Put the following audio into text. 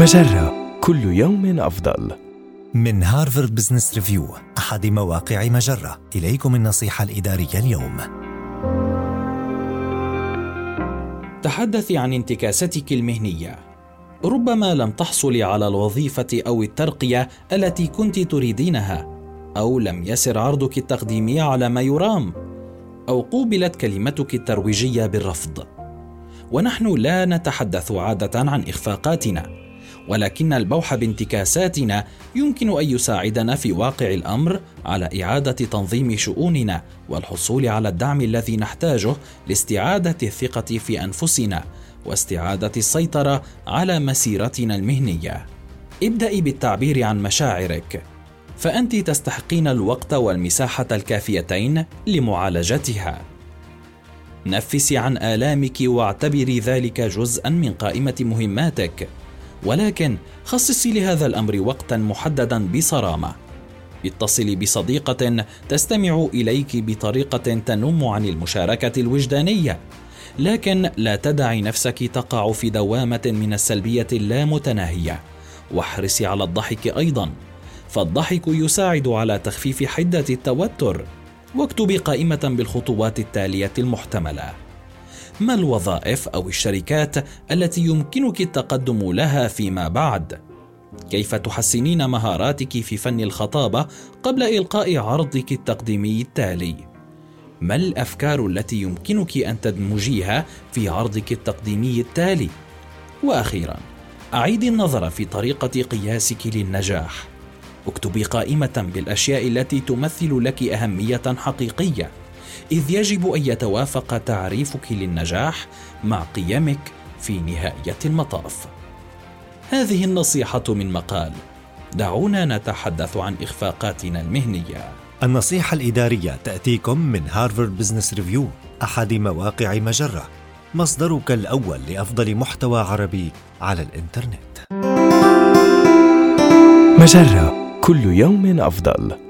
مجرة. كل يوم أفضل. من هارفارد بزنس ريفيو أحد مواقع مجرة. إليكم النصيحة الإدارية اليوم. تحدثي عن انتكاستك المهنية. ربما لم تحصلي على الوظيفة أو الترقية التي كنت تريدينها أو لم يسر عرضك التقديمي على ما يرام أو قوبلت كلمتك الترويجية بالرفض. ونحن لا نتحدث عادة عن إخفاقاتنا. ولكن البوح بانتكاساتنا يمكن أن يساعدنا في واقع الأمر على إعادة تنظيم شؤوننا والحصول على الدعم الذي نحتاجه لاستعادة الثقة في أنفسنا واستعادة السيطرة على مسيرتنا المهنية. ابدأي بالتعبير عن مشاعرك. فأنت تستحقين الوقت والمساحة الكافيتين لمعالجتها. نفسي عن آلامك واعتبري ذلك جزءا من قائمة مهماتك. ولكن خصصي لهذا الأمر وقتا محددا بصرامة. اتصلي بصديقة تستمع إليك بطريقة تنم عن المشاركة الوجدانية. لكن لا تدعي نفسك تقع في دوامة من السلبية اللامتناهية. واحرصي على الضحك أيضا. فالضحك يساعد على تخفيف حدة التوتر. واكتبي قائمة بالخطوات التالية المحتملة. ما الوظائف أو الشركات التي يمكنك التقدم لها فيما بعد؟ كيف تحسنين مهاراتك في فن الخطابة قبل إلقاء عرضك التقديمي التالي؟ ما الأفكار التي يمكنك أن تدمجيها في عرضك التقديمي التالي؟ وأخيرا أعيدي النظر في طريقة قياسك للنجاح. اكتبي قائمة بالأشياء التي تمثل لك أهمية حقيقية. إذ يجب أن يتوافق تعريفك للنجاح مع قيمك في نهاية المطاف. هذه النصيحة من مقال دعونا نتحدث عن إخفاقاتنا المهنية. النصيحة الإدارية تأتيكم من هارفارد بزنس ريفيو أحد مواقع مجرة مصدرك الأول لأفضل محتوى عربي على الإنترنت. مجرة كل يوم أفضل.